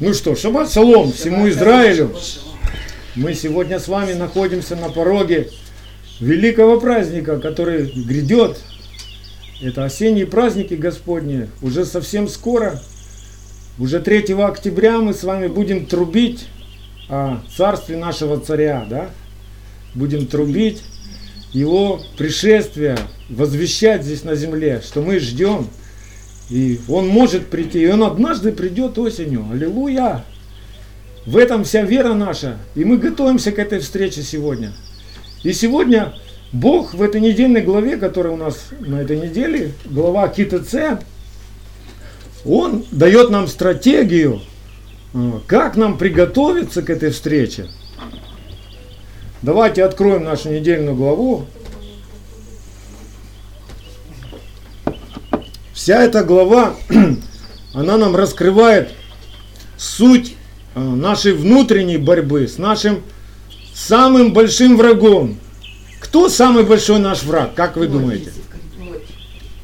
Ну что, шаббат шалом всему Израилю. Мы сегодня с вами находимся на пороге великого праздника, который грядет. Это осенние праздники Господни. Уже совсем скоро, уже 3 октября мы с вами будем трубить о царстве нашего царя, да? Будем трубить его пришествие, возвещать здесь на земле, что мы ждем – и он может прийти, и он однажды придет осенью. Аллилуйя! В этом вся вера наша. И мы готовимся к этой встрече сегодня. И сегодня Бог в этой недельной главе, которая у нас на этой неделе, глава КТЦ, Он дает нам стратегию, э, как нам приготовиться к этой встрече. Давайте откроем нашу недельную главу, Вся эта глава, она нам раскрывает суть э, нашей внутренней борьбы с нашим самым большим врагом. Кто самый большой наш враг, как вы думаете?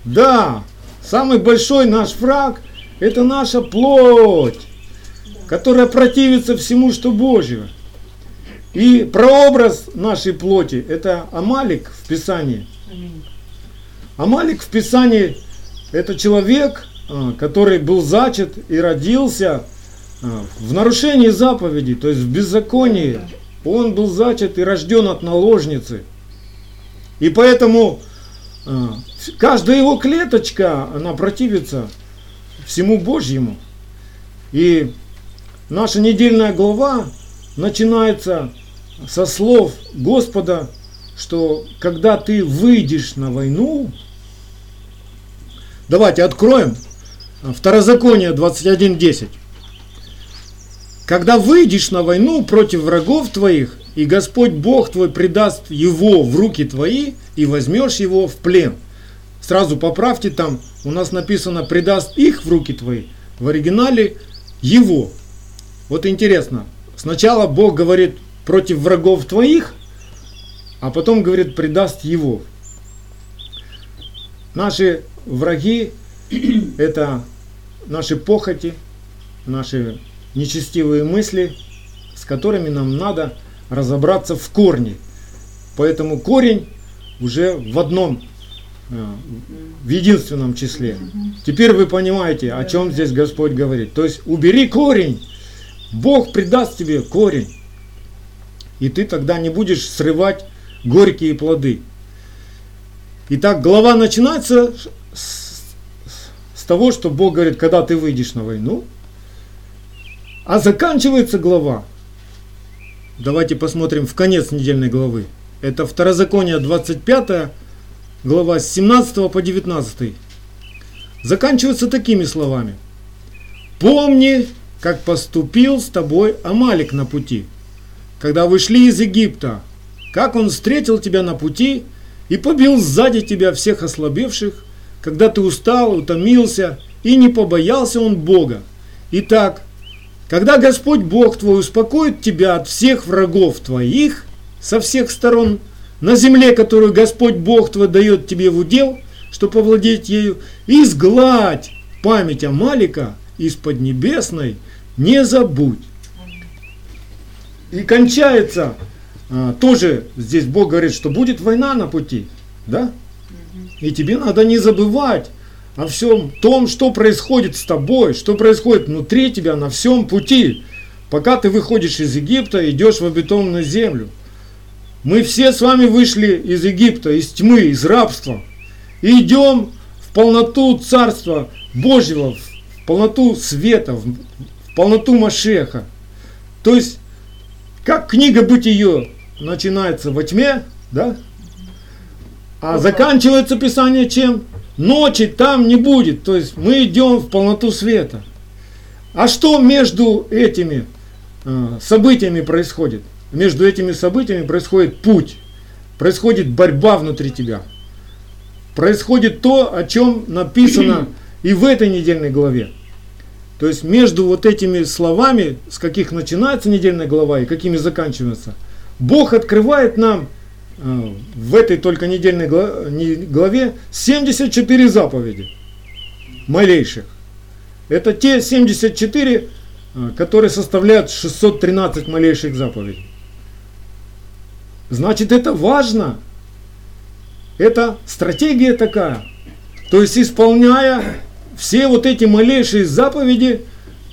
Да, самый большой наш враг – это наша плоть, которая противится всему, что Божьего. И прообраз нашей плоти – это Амалик в Писании. Амалик в Писании – это человек, а, который был зачат и родился а, в нарушении заповедей, то есть в беззаконии. Он был зачат и рожден от наложницы. И поэтому а, каждая его клеточка, она противится всему Божьему. И наша недельная глава начинается со слов Господа, что когда ты выйдешь на войну, Давайте откроем. Второзаконие 21.10. Когда выйдешь на войну против врагов твоих, и Господь Бог твой предаст его в руки твои, и возьмешь его в плен. Сразу поправьте там, у нас написано предаст их в руки твои, в оригинале его. Вот интересно, сначала Бог говорит против врагов твоих, а потом говорит предаст его. Наши враги – это наши похоти, наши нечестивые мысли, с которыми нам надо разобраться в корне. Поэтому корень уже в одном, э, в единственном числе. Теперь вы понимаете, о чем здесь Господь говорит. То есть убери корень, Бог придаст тебе корень. И ты тогда не будешь срывать горькие плоды. Итак, глава начинается с, с того, что Бог говорит, когда ты выйдешь на войну, а заканчивается глава. Давайте посмотрим в конец недельной главы. Это Второзаконие 25 глава с 17 по 19. Заканчивается такими словами. Помни, как поступил с тобой Амалик на пути, когда вышли из Египта, как он встретил тебя на пути и побил сзади тебя всех ослабевших, когда ты устал, утомился, и не побоялся он Бога. Итак, когда Господь Бог твой успокоит тебя от всех врагов твоих, со всех сторон, на земле, которую Господь Бог твой дает тебе в удел, чтобы повладеть ею, изгладь память Амалика из Поднебесной, не забудь. И кончается, а, тоже здесь Бог говорит, что будет война на пути, да? И тебе надо не забывать о всем том, что происходит с тобой, что происходит внутри тебя на всем пути, пока ты выходишь из Египта и идешь в обетованную землю. Мы все с вами вышли из Египта, из тьмы, из рабства. И идем в полноту Царства Божьего, в полноту света, в полноту Машеха. То есть, как книга Бытие начинается во тьме, да, а заканчивается Писание чем? Ночи там не будет. То есть мы идем в полноту света. А что между этими э, событиями происходит? Между этими событиями происходит путь. Происходит борьба внутри тебя. Происходит то, о чем написано и в этой недельной главе. То есть между вот этими словами, с каких начинается недельная глава и какими заканчивается, Бог открывает нам в этой только недельной главе 74 заповеди малейших. Это те 74 э, которые составляют 613 малейших заповедей. Значит, это важно. Это стратегия такая. То есть, исполняя все вот эти малейшие заповеди,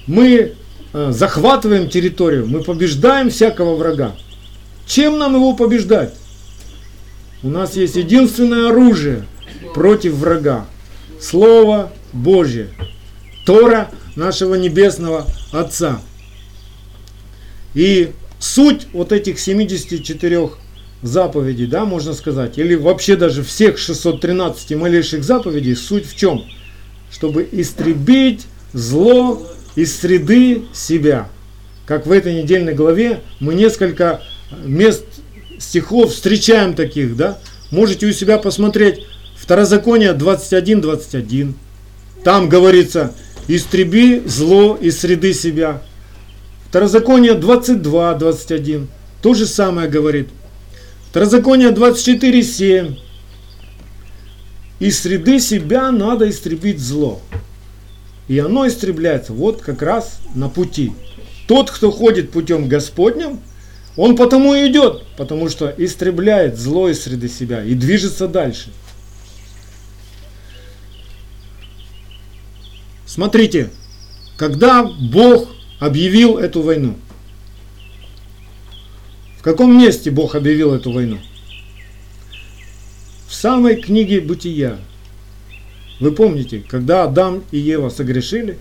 мы э, захватываем территорию, мы побеждаем всякого врага. Чем нам его побеждать? У нас есть единственное оружие против врага. Слово Божье. Тора нашего Небесного Отца. И суть вот этих 74 заповедей, да, можно сказать, или вообще даже всех 613 малейших заповедей, суть в чем? Чтобы истребить зло из среды себя. Как в этой недельной главе мы несколько мест стихов встречаем таких, да? Можете у себя посмотреть Второзаконие 21-21. Там говорится, истреби зло из среды себя. Второзаконие 22-21. То же самое говорит. Второзаконие 24.7. Из среды себя надо истребить зло. И оно истребляется вот как раз на пути. Тот, кто ходит путем Господним, он потому и идет, потому что истребляет зло из среды себя и движется дальше. Смотрите, когда Бог объявил эту войну – каком месте Бог объявил эту войну? В самой книге Бытия. Вы помните, когда Адам и Ева согрешили?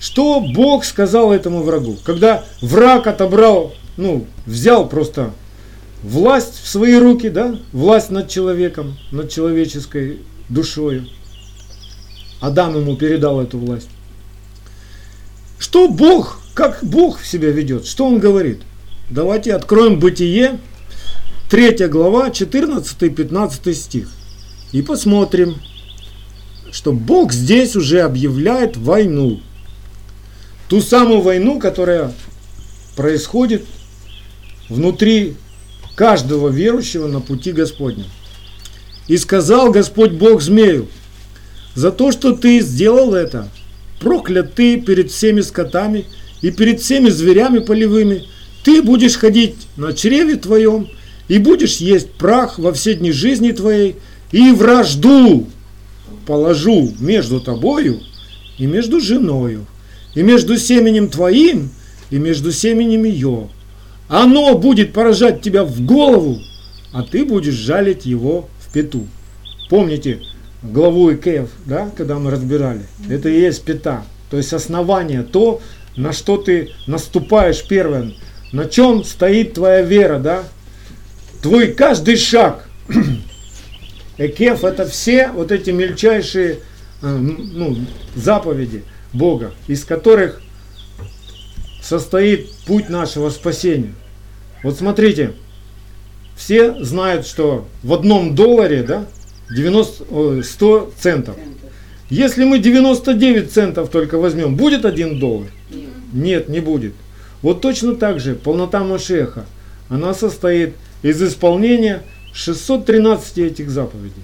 Что Бог сказал этому врагу? Когда враг отобрал, ну, взял просто власть в свои руки, да, власть над человеком, над человеческой душой. Адам ему передал эту власть. Что Бог, как Бог себя ведет, что Он говорит? Давайте откроем Бытие, 3 глава, 14-15 стих. И посмотрим, что Бог здесь уже объявляет войну. Ту самую войну, которая происходит внутри каждого верующего на пути Господня. И сказал Господь Бог змею, за то, что ты сделал это, проклят ты перед всеми скотами и перед всеми зверями полевыми, ты будешь ходить на чреве твоем, и будешь есть прах во все дни жизни твоей, и вражду положу между тобою и между женою, и между семенем твоим, и между семенем ее. Оно будет поражать тебя в голову, а ты будешь жалить его в пету. Помните главу Икеев, да, когда мы разбирали? Это и есть пята, то есть основание, то, на что ты наступаешь первым, на чем стоит твоя вера, да? Твой каждый шаг. Экеф это все вот эти мельчайшие э, ну, заповеди Бога, из которых состоит путь нашего спасения. Вот смотрите, все знают, что в одном долларе да, 90, 100 центов. Если мы 99 центов только возьмем, будет один доллар? Нет, не будет. Вот точно так же полнота Машеха, она состоит из исполнения 613 этих заповедей.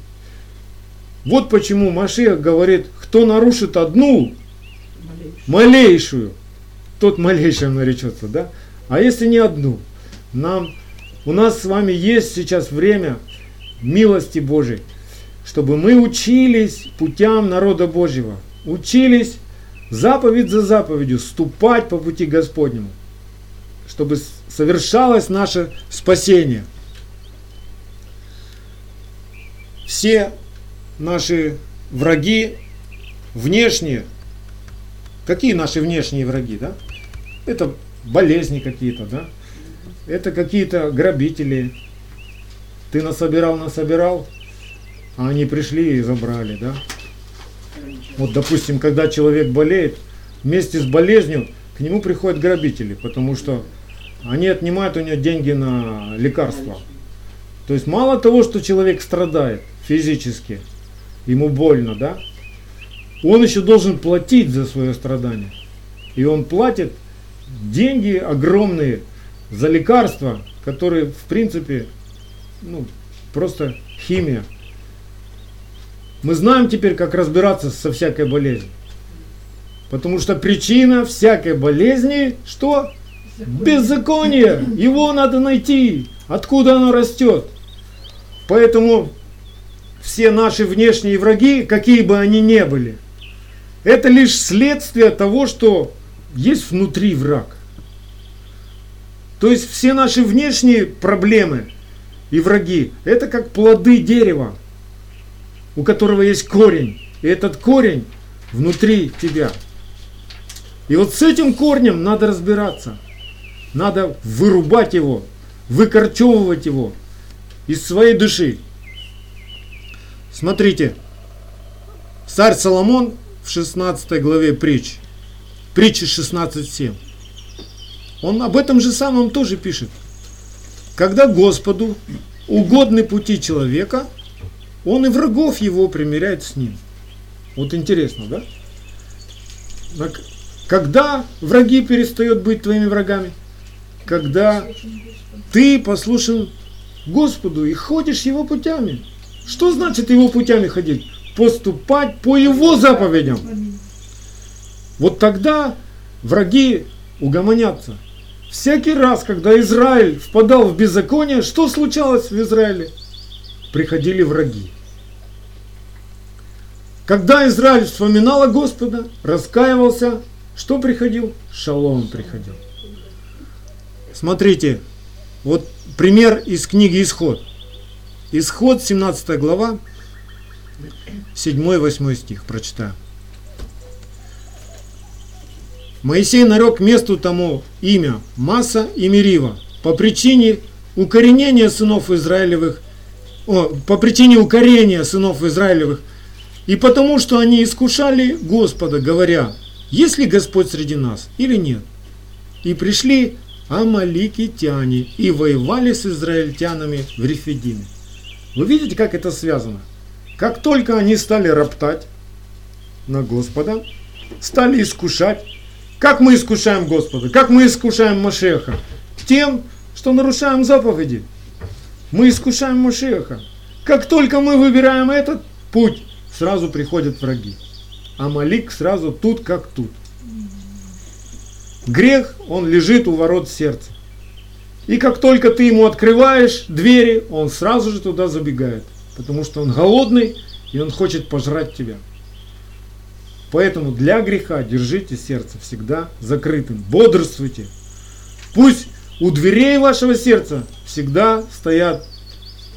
Вот почему Машех говорит, кто нарушит одну малейшую, тот малейшим наречется, да? А если не одну, нам, у нас с вами есть сейчас время милости Божией, чтобы мы учились путям народа Божьего, учились заповедь за заповедью ступать по пути Господнему чтобы совершалось наше спасение. Все наши враги внешние, какие наши внешние враги, да? Это болезни какие-то, да? Это какие-то грабители. Ты насобирал, насобирал, а они пришли и забрали, да? Вот, допустим, когда человек болеет, вместе с болезнью к нему приходят грабители, потому что они отнимают у него деньги на лекарства. То есть мало того, что человек страдает физически, ему больно, да, он еще должен платить за свое страдание. И он платит деньги огромные за лекарства, которые в принципе ну, просто химия. Мы знаем теперь, как разбираться со всякой болезнью. Потому что причина всякой болезни, что? Беззаконие. Его надо найти. Откуда оно растет? Поэтому все наши внешние враги, какие бы они ни были, это лишь следствие того, что есть внутри враг. То есть все наши внешние проблемы и враги, это как плоды дерева, у которого есть корень. И этот корень внутри тебя. И вот с этим корнем надо разбираться. Надо вырубать его, выкорчевывать его из своей души. Смотрите, царь Соломон в 16 главе притч, притчи 16.7, он об этом же самом тоже пишет. Когда Господу угодны пути человека, он и врагов его примиряет с ним. Вот интересно, да? Когда враги перестают быть твоими врагами? Когда ты послушен Господу и ходишь его путями. Что значит его путями ходить? Поступать по его заповедям. Вот тогда враги угомонятся. Всякий раз, когда Израиль впадал в беззаконие, что случалось в Израиле? Приходили враги. Когда Израиль вспоминал о Господа, раскаивался, что приходил? Шалом приходил. Смотрите, вот пример из книги Исход. Исход, 17 глава, 7-8 стих, прочитаю. Моисей нарек месту тому имя Маса и Мерива по причине укоренения сынов Израилевых, о, по причине укорения сынов Израилевых, и потому что они искушали Господа, говоря, есть ли Господь среди нас или нет. И пришли амаликитяне и воевали с израильтянами в Рефидиме. Вы видите, как это связано? Как только они стали роптать на Господа, стали искушать, как мы искушаем Господа, как мы искушаем Машеха? Тем, что нарушаем заповеди. Мы искушаем Машеха. Как только мы выбираем этот путь, сразу приходят враги. А Малик сразу тут как тут. Грех, он лежит у ворот сердца. И как только ты ему открываешь двери, он сразу же туда забегает. Потому что он голодный, и он хочет пожрать тебя. Поэтому для греха держите сердце всегда закрытым. Бодрствуйте. Пусть у дверей вашего сердца всегда стоят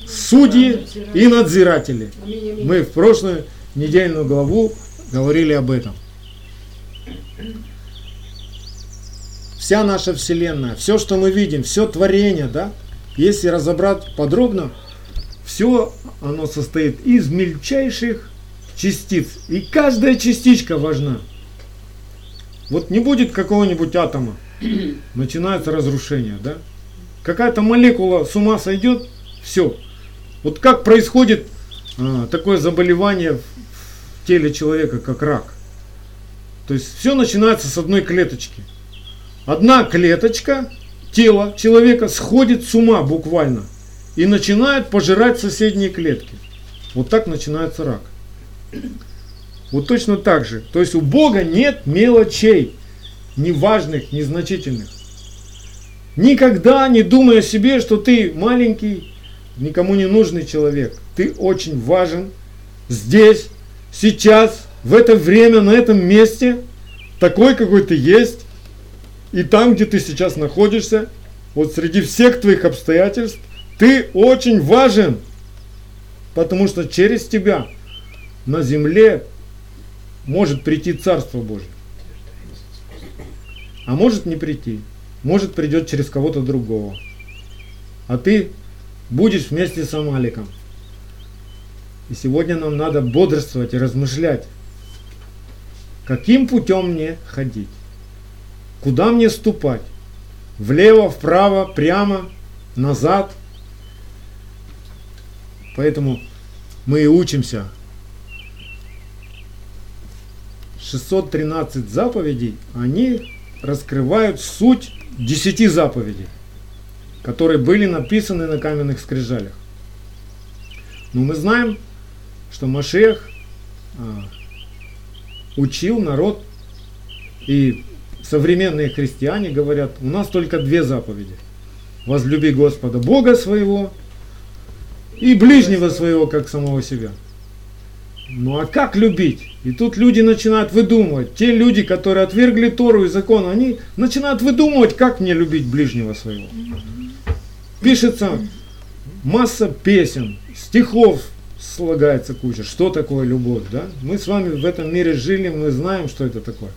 судьи и надзиратели. Мы в прошлую недельную главу говорили об этом. Вся наша Вселенная, все, что мы видим, все творение, да, если разобрать подробно, все оно состоит из мельчайших частиц. И каждая частичка важна. Вот не будет какого-нибудь атома, начинается разрушение, да? Какая-то молекула с ума сойдет, все. Вот как происходит а, такое заболевание в теле человека, как рак. То есть все начинается с одной клеточки. Одна клеточка тела человека сходит с ума буквально и начинает пожирать соседние клетки. Вот так начинается рак. Вот точно так же. То есть у Бога нет мелочей, неважных, незначительных. Никогда не думай о себе, что ты маленький, никому не нужный человек. Ты очень важен здесь, сейчас, в это время, на этом месте, такой, какой ты есть, и там, где ты сейчас находишься, вот среди всех твоих обстоятельств, ты очень важен, потому что через тебя на земле может прийти Царство Божье. А может не прийти. Может придет через кого-то другого. А ты будешь вместе с Амаликом. И сегодня нам надо бодрствовать и размышлять, каким путем мне ходить, куда мне ступать, влево, вправо, прямо, назад. Поэтому мы и учимся. 613 заповедей, они раскрывают суть 10 заповедей, которые были написаны на каменных скрижалях. Но мы знаем, что Машех а, учил народ И современные христиане говорят, у нас только две заповеди. Возлюби Господа Бога своего и ближнего своего, как самого себя. Ну а как любить? И тут люди начинают выдумывать. Те люди, которые отвергли Тору и закон, они начинают выдумывать, как мне любить ближнего своего. Пишется масса песен, стихов слагается куча. Что такое любовь, да? Мы с вами в этом мире жили, мы знаем, что это такое.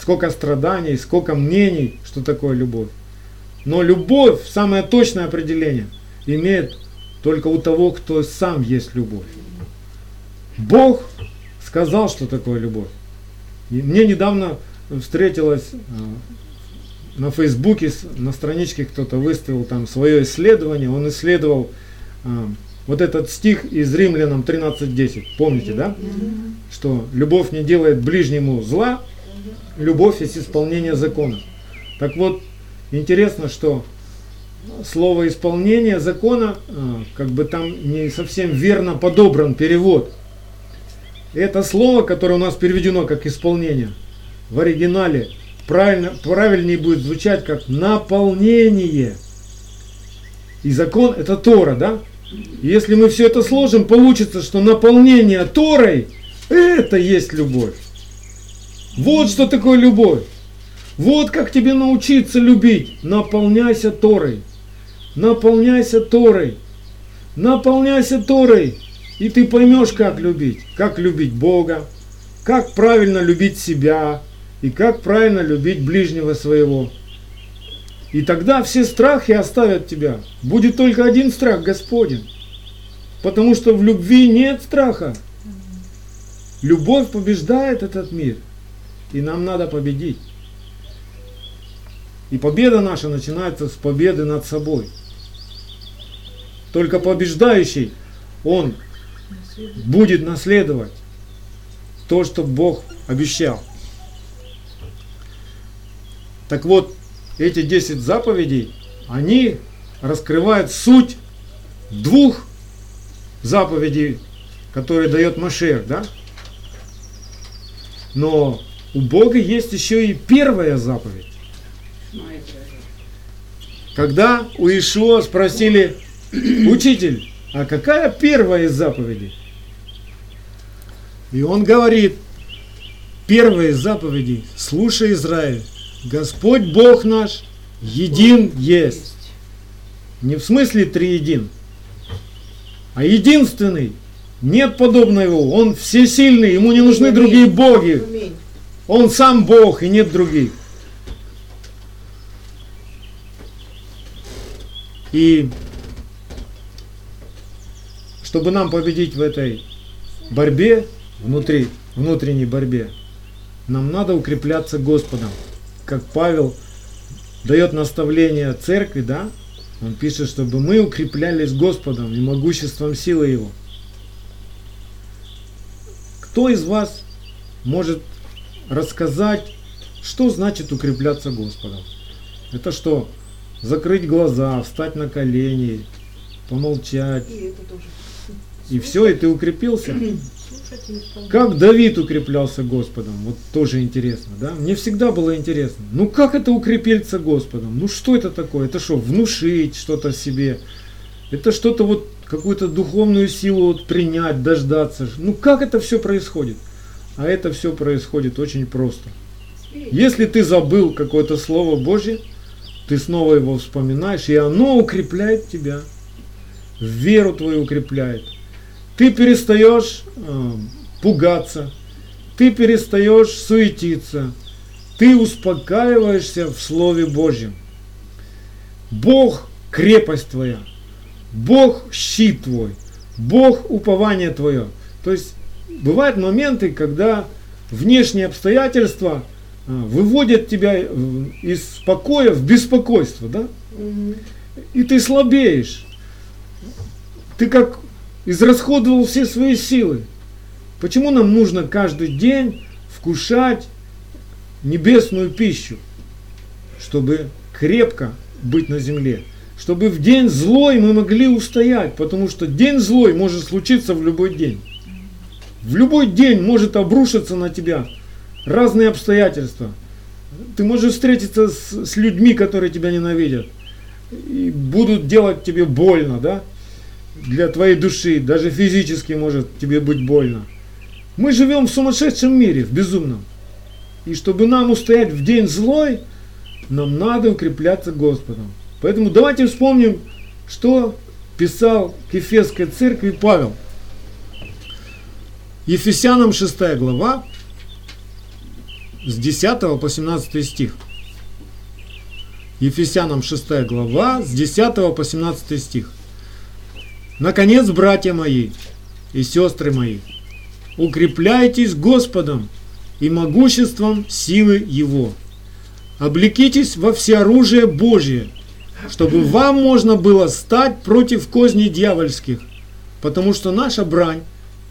Сколько страданий, сколько мнений, что такое любовь. Но любовь, самое точное определение, имеет только у того, кто сам есть любовь. Бог сказал, что такое любовь. И мне недавно встретилось э, на Фейсбуке, на страничке кто-то выставил там свое исследование, он исследовал э, вот этот стих из Римлянам 13.10, помните, да? Что любовь не делает ближнему зла, любовь есть исполнение закона. Так вот, интересно, что слово исполнение закона, э, как бы там не совсем верно подобран перевод – это слово, которое у нас переведено как исполнение, в оригинале правильно, правильнее будет звучать как наполнение. И закон это Тора, да? Если мы все это сложим, получится, что наполнение Торой это есть любовь. Вот что такое любовь. Вот как тебе научиться любить. Наполняйся Торой. Наполняйся Торой. Наполняйся Торой. И ты поймешь, как любить. Как любить Бога, как правильно любить себя и как правильно любить ближнего своего. И тогда все страхи оставят тебя. Будет только один страх Господень. Потому что в любви нет страха. Любовь побеждает этот мир. И нам надо победить. И победа наша начинается с победы над собой. Только побеждающий, он будет наследовать то, что Бог обещал. Так вот, эти 10 заповедей, они раскрывают суть двух заповедей, которые дает Машех, да? Но у Бога есть еще и первая заповедь. Когда у Ишуа спросили, учитель, а какая первая из заповедей? И он говорит, первая из заповедей, слушай, Израиль, Господь Бог наш един есть. Не в смысле триедин, а единственный. Нет подобного его. Он всесильный, ему не нужны другие боги. Он сам Бог и нет других. И чтобы нам победить в этой борьбе, внутри, внутренней борьбе, нам надо укрепляться Господом. Как Павел дает наставление церкви, да, он пишет, чтобы мы укреплялись Господом и могуществом силы Его. Кто из вас может рассказать, что значит укрепляться Господом? Это что? Закрыть глаза, встать на колени, помолчать. И это тоже и все, и ты укрепился. Как Давид укреплялся Господом? Вот тоже интересно, да? Мне всегда было интересно. Ну как это укрепиться Господом? Ну что это такое? Это что, внушить что-то себе? Это что-то вот, какую-то духовную силу вот принять, дождаться. Ну как это все происходит? А это все происходит очень просто. Если ты забыл какое-то слово Божье, ты снова его вспоминаешь, и оно укрепляет тебя. Веру твою укрепляет ты перестаешь э, пугаться, ты перестаешь суетиться, ты успокаиваешься в Слове Божьем. Бог крепость твоя, Бог щит твой, Бог упование твое. То есть бывают моменты, когда внешние обстоятельства э, выводят тебя э, из покоя в беспокойство, да? И ты слабеешь. Ты как израсходовал все свои силы. Почему нам нужно каждый день вкушать небесную пищу? Чтобы крепко быть на земле. Чтобы в день злой мы могли устоять, потому что день злой может случиться в любой день. В любой день может обрушиться на тебя разные обстоятельства. Ты можешь встретиться с, с людьми, которые тебя ненавидят. И будут делать тебе больно, да? Для твоей души, даже физически может тебе быть больно. Мы живем в сумасшедшем мире, в безумном. И чтобы нам устоять в день злой, нам надо укрепляться Господом. Поэтому давайте вспомним, что писал к Ефесской церкви Павел. Ефесянам 6 глава, с 10 по 17 стих. Ефесянам 6 глава, с 10 по 17 стих. Наконец, братья мои и сестры мои, укрепляйтесь Господом и могуществом силы Его. Облекитесь во всеоружие Божие, чтобы вам можно было стать против козней дьявольских, потому что наша брань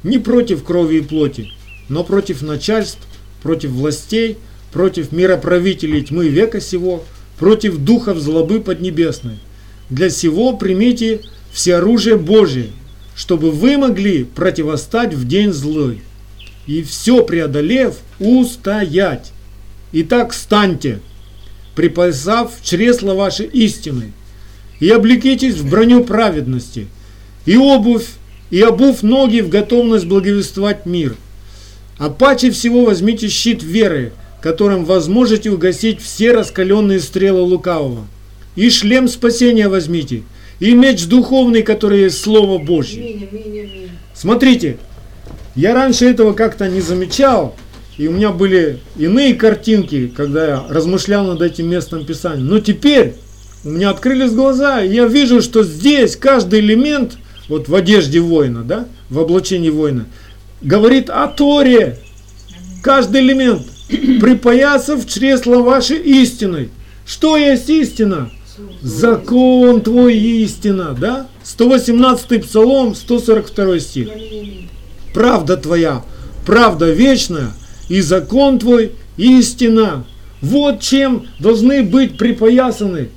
не против крови и плоти, но против начальств, против властей, против мироправителей тьмы века сего, против духов злобы поднебесной. Для сего примите все оружие Божие, чтобы вы могли противостать в день злой, и все преодолев, устоять. Итак, станьте, припасав чресла ваши истины, и облекитесь в броню праведности, и обувь, и обув ноги в готовность благовествовать мир. А паче всего возьмите щит веры, которым возможете угасить все раскаленные стрелы лукавого. И шлем спасения возьмите, и меч духовный, который есть Слово Божье. Смотрите, я раньше этого как-то не замечал, и у меня были иные картинки, когда я размышлял над этим местом Писания. Но теперь у меня открылись глаза, и я вижу, что здесь каждый элемент, вот в одежде воина, да, в облачении воина, говорит о Торе. Каждый элемент. Припоясав чресло вашей истиной. Что есть истина? Закон твой истина, да? 118 псалом, 142 стих правда твоя, правда вечная, и закон твой истина. Вот чем должны быть припоясаны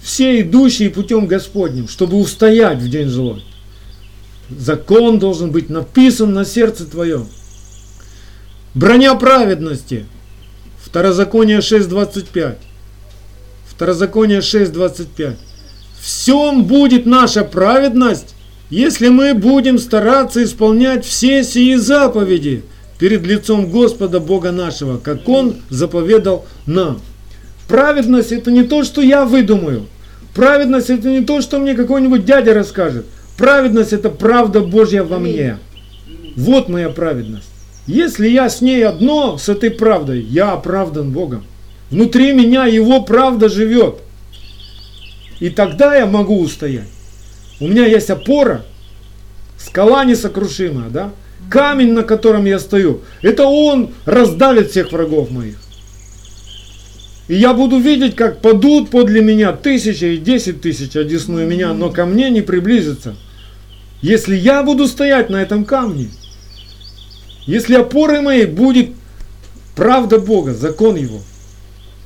все идущие путем Господним, чтобы устоять в день злой. Закон должен быть написан на сердце твоем. Броня праведности. Второзаконие 6.25. Второзаконие 6.25. В всем будет наша праведность, если мы будем стараться исполнять все сии заповеди перед лицом Господа Бога нашего, как Он заповедал нам. Праведность это не то, что я выдумаю. Праведность это не то, что мне какой-нибудь дядя расскажет. Праведность это правда Божья во мне. Вот моя праведность. Если я с ней одно, с этой правдой, я оправдан Богом. Внутри меня Его правда живет. И тогда я могу устоять. У меня есть опора, скала несокрушимая, да? Камень, на котором я стою, это он раздавит всех врагов моих. И я буду видеть, как падут подле меня тысячи и десять тысяч одесную меня, но ко мне не приблизится. Если я буду стоять на этом камне, если опорой моей будет правда Бога, закон Его,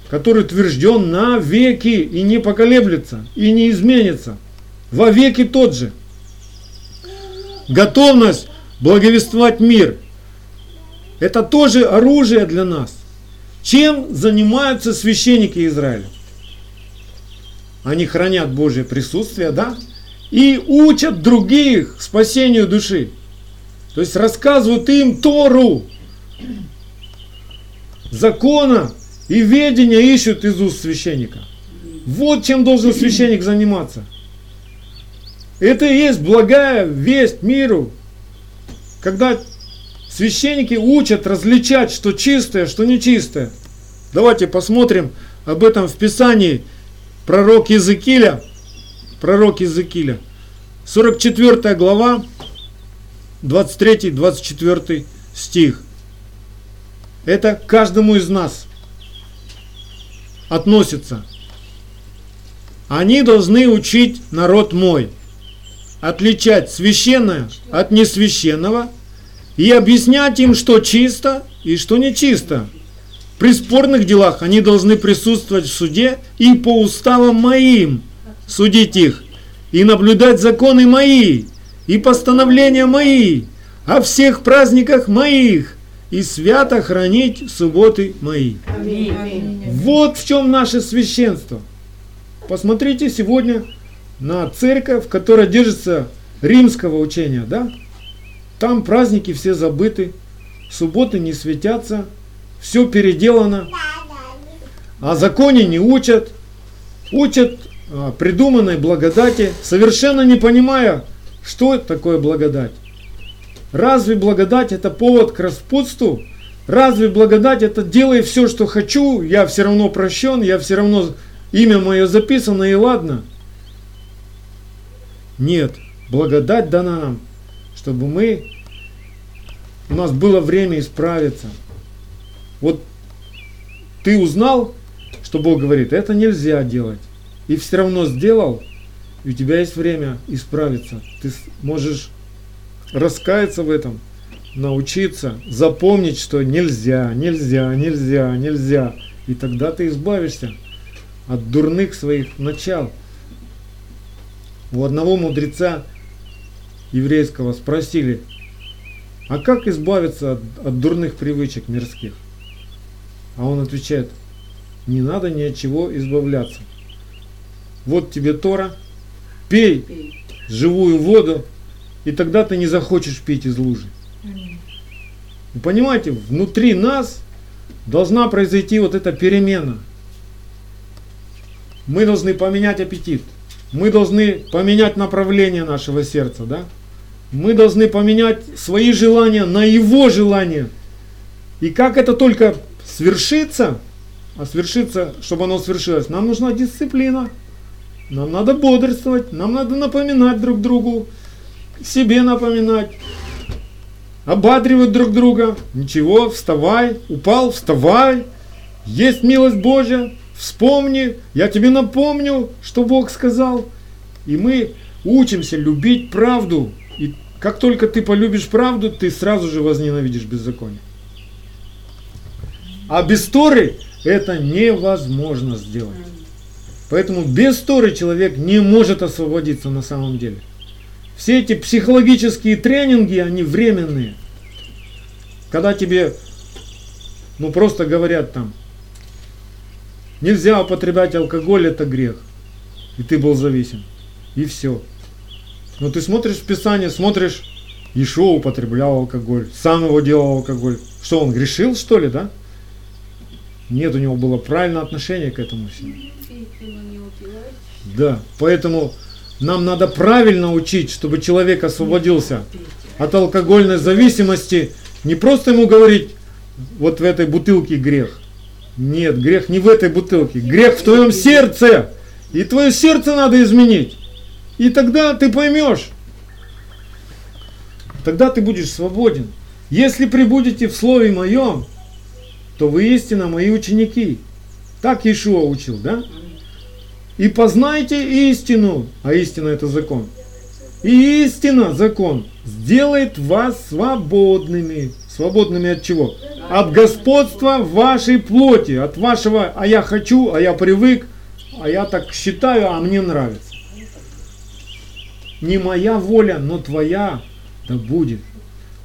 который утвержден на веки и не поколеблется, и не изменится – во веки тот же. Готовность благовествовать мир. Это тоже оружие для нас. Чем занимаются священники Израиля? Они хранят Божье присутствие, да? И учат других спасению души. То есть рассказывают им Тору, закона и ведения ищут из уст священника. Вот чем должен священник заниматься – это и есть благая весть миру, когда священники учат различать, что чистое, что нечистое. Давайте посмотрим об этом в Писании. Пророк Иезекииля, пророк Иезекииля, 44 глава, 23-24 стих. Это каждому из нас относится. Они должны учить народ мой – отличать священное от несвященного и объяснять им, что чисто и что нечисто. При спорных делах они должны присутствовать в суде и по уставам моим судить их, и наблюдать законы мои, и постановления мои, о всех праздниках моих, и свято хранить субботы мои. Аминь. Вот в чем наше священство. Посмотрите сегодня на церковь, которая держится римского учения, да? Там праздники все забыты, субботы не светятся, все переделано, о законе не учат, учат а, придуманной благодати, совершенно не понимая, что такое благодать. Разве благодать это повод к распутству? Разве благодать это делай все, что хочу, я все равно прощен, я все равно имя мое записано и ладно? Нет, благодать дана нам, чтобы мы, у нас было время исправиться. Вот ты узнал, что Бог говорит, это нельзя делать, и все равно сделал, и у тебя есть время исправиться. Ты можешь раскаяться в этом, научиться, запомнить, что нельзя, нельзя, нельзя, нельзя. И тогда ты избавишься от дурных своих начал. У одного мудреца еврейского спросили, а как избавиться от, от дурных привычек мирских? А он отвечает, не надо ни от чего избавляться. Вот тебе Тора, пей живую воду, и тогда ты не захочешь пить из лужи. Вы понимаете, внутри нас должна произойти вот эта перемена. Мы должны поменять аппетит. Мы должны поменять направление нашего сердца, да? Мы должны поменять свои желания на его желания. И как это только свершится, а свершится, чтобы оно свершилось, нам нужна дисциплина. Нам надо бодрствовать, нам надо напоминать друг другу, себе напоминать, ободривать друг друга. Ничего, вставай, упал, вставай. Есть милость Божья, вспомни, я тебе напомню, что Бог сказал. И мы учимся любить правду. И как только ты полюбишь правду, ты сразу же возненавидишь беззаконие. А без Торы это невозможно сделать. Поэтому без Торы человек не может освободиться на самом деле. Все эти психологические тренинги, они временные. Когда тебе, ну просто говорят там, нельзя употреблять алкоголь, это грех. И ты был зависим. И все. Но ты смотришь в Писание, смотришь, Ишо употреблял алкоголь, сам его делал алкоголь. Что, он грешил, что ли, да? Нет, у него было правильное отношение к этому всему. Да, поэтому нам надо правильно учить, чтобы человек освободился от алкогольной зависимости. Не просто ему говорить, вот в этой бутылке грех. Нет, грех не в этой бутылке. Грех в твоем сердце. И твое сердце надо изменить. И тогда ты поймешь. Тогда ты будешь свободен. Если прибудете в Слове Моем, то вы истинно мои ученики. Так Иешуа учил, да? И познайте истину, а истина это закон. И истина, закон, сделает вас свободными. Свободными от чего? От господства вашей плоти, от вашего «а я хочу», «а я привык», «а я так считаю», «а мне нравится». Не моя воля, но твоя да будет.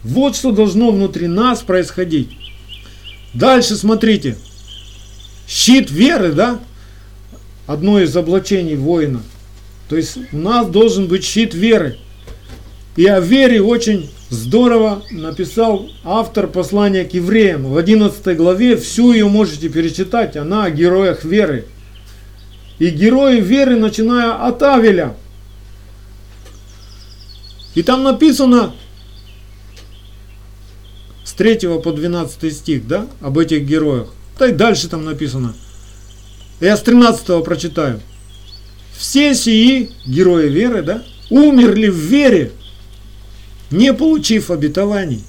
Вот что должно внутри нас происходить. Дальше смотрите. Щит веры, да? Одно из облачений воина. То есть у нас должен быть щит веры. И о вере очень здорово написал автор послания к евреям. В 11 главе всю ее можете перечитать. Она о героях веры. И герои веры, начиная от Авеля. И там написано с 3 по 12 стих, да, об этих героях. Да и дальше там написано – я с 13 прочитаю. Все сии, герои веры, да, умерли в вере, не получив обетований,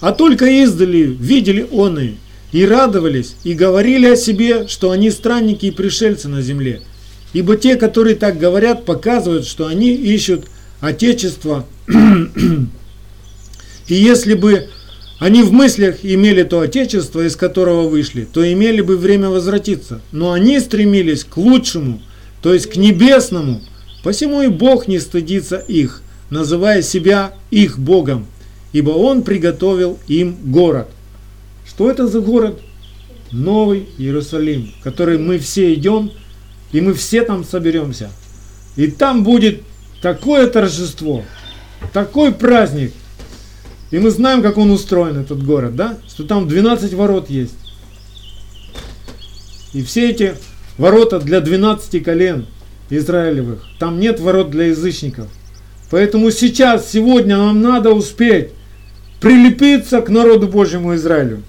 а только издали видели оны и радовались, и говорили о себе, что они странники и пришельцы на земле. Ибо те, которые так говорят, показывают, что они ищут Отечество. и если бы они в мыслях имели то отечество, из которого вышли, то имели бы время возвратиться. Но они стремились к лучшему, то есть к небесному. Посему и Бог не стыдится их, называя себя их Богом, ибо Он приготовил им город. Что это за город? Новый Иерусалим, в который мы все идем, и мы все там соберемся. И там будет такое торжество, такой праздник. И мы знаем, как он устроен, этот город, да? Что там 12 ворот есть. И все эти ворота для 12 колен Израилевых. Там нет ворот для язычников. Поэтому сейчас, сегодня нам надо успеть прилепиться к народу Божьему Израилю.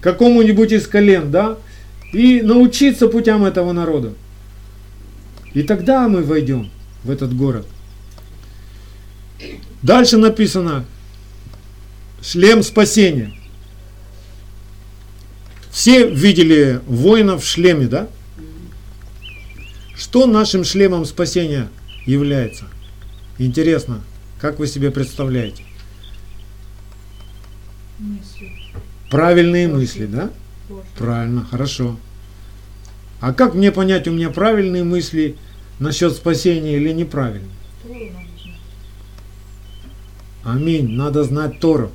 Какому-нибудь из колен, да? И научиться путям этого народа. И тогда мы войдем в этот город. Дальше написано шлем спасения. Все видели воина в шлеме, да? Что нашим шлемом спасения является? Интересно, как вы себе представляете? Мысли. Правильные Божьи. мысли, да? Божьи. Правильно, хорошо. А как мне понять, у меня правильные мысли насчет спасения или неправильные? Аминь. Надо знать Тору.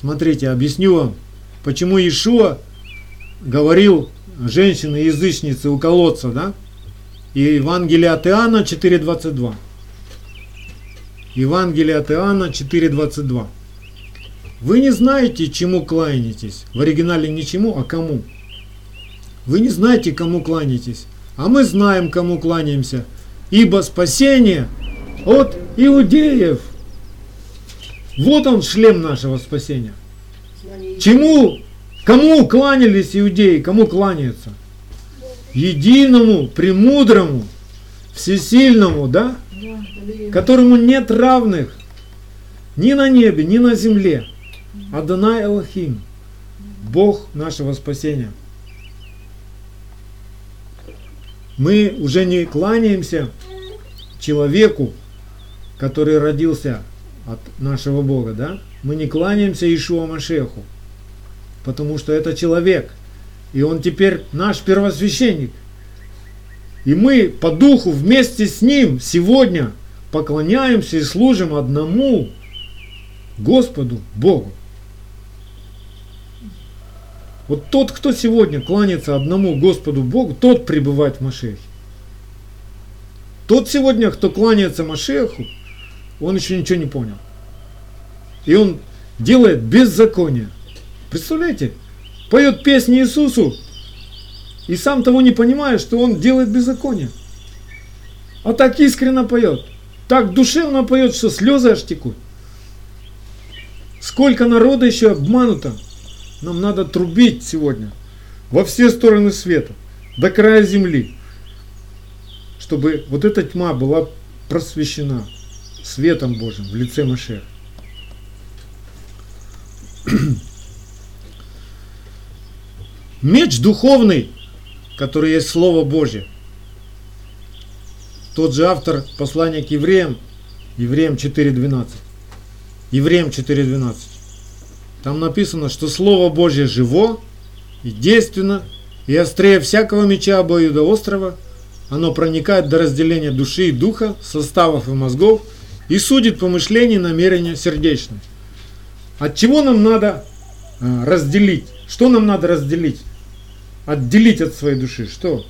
Смотрите, объясню вам, почему Иешуа говорил женщине-язычнице у колодца, да? И Евангелие от Иоанна 4.22. Евангелие от Иоанна 4.22. Вы не знаете, чему кланяетесь. В оригинале не чему, а кому. Вы не знаете, кому кланяетесь. А мы знаем, кому кланяемся. Ибо спасение от иудеев. Вот он шлем нашего спасения. Чему Кому кланялись иудеи, кому кланяются? Единому, премудрому, всесильному, да? Которому нет равных ни на небе, ни на земле. Адонай Элохим, Бог нашего спасения. Мы уже не кланяемся человеку, который родился от нашего Бога, да? Мы не кланяемся Ишуа Машеху потому что это человек, и он теперь наш первосвященник. И мы по духу вместе с ним сегодня поклоняемся и служим одному Господу Богу. Вот тот, кто сегодня кланяется одному Господу Богу, тот пребывает в Машехе. Тот сегодня, кто кланяется Машеху, он еще ничего не понял. И он делает беззаконие. Представляете? Поет песни Иисусу, и сам того не понимая, что он делает беззаконие. А так искренно поет, так душевно поет, что слезы аж текут. Сколько народа еще обмануто. Нам надо трубить сегодня во все стороны света, до края земли, чтобы вот эта тьма была просвещена светом Божьим в лице Машеха. Меч духовный, который есть Слово Божье. Тот же автор послания к евреям, евреям 4.12. Евреям 4.12. Там написано, что Слово Божье живо и действенно, и острее всякого меча обоюдоострого, оно проникает до разделения души и духа, составов и мозгов, и судит помышления и намерения сердечные. От чего нам надо а, разделить? Что нам надо разделить? отделить от своей души что?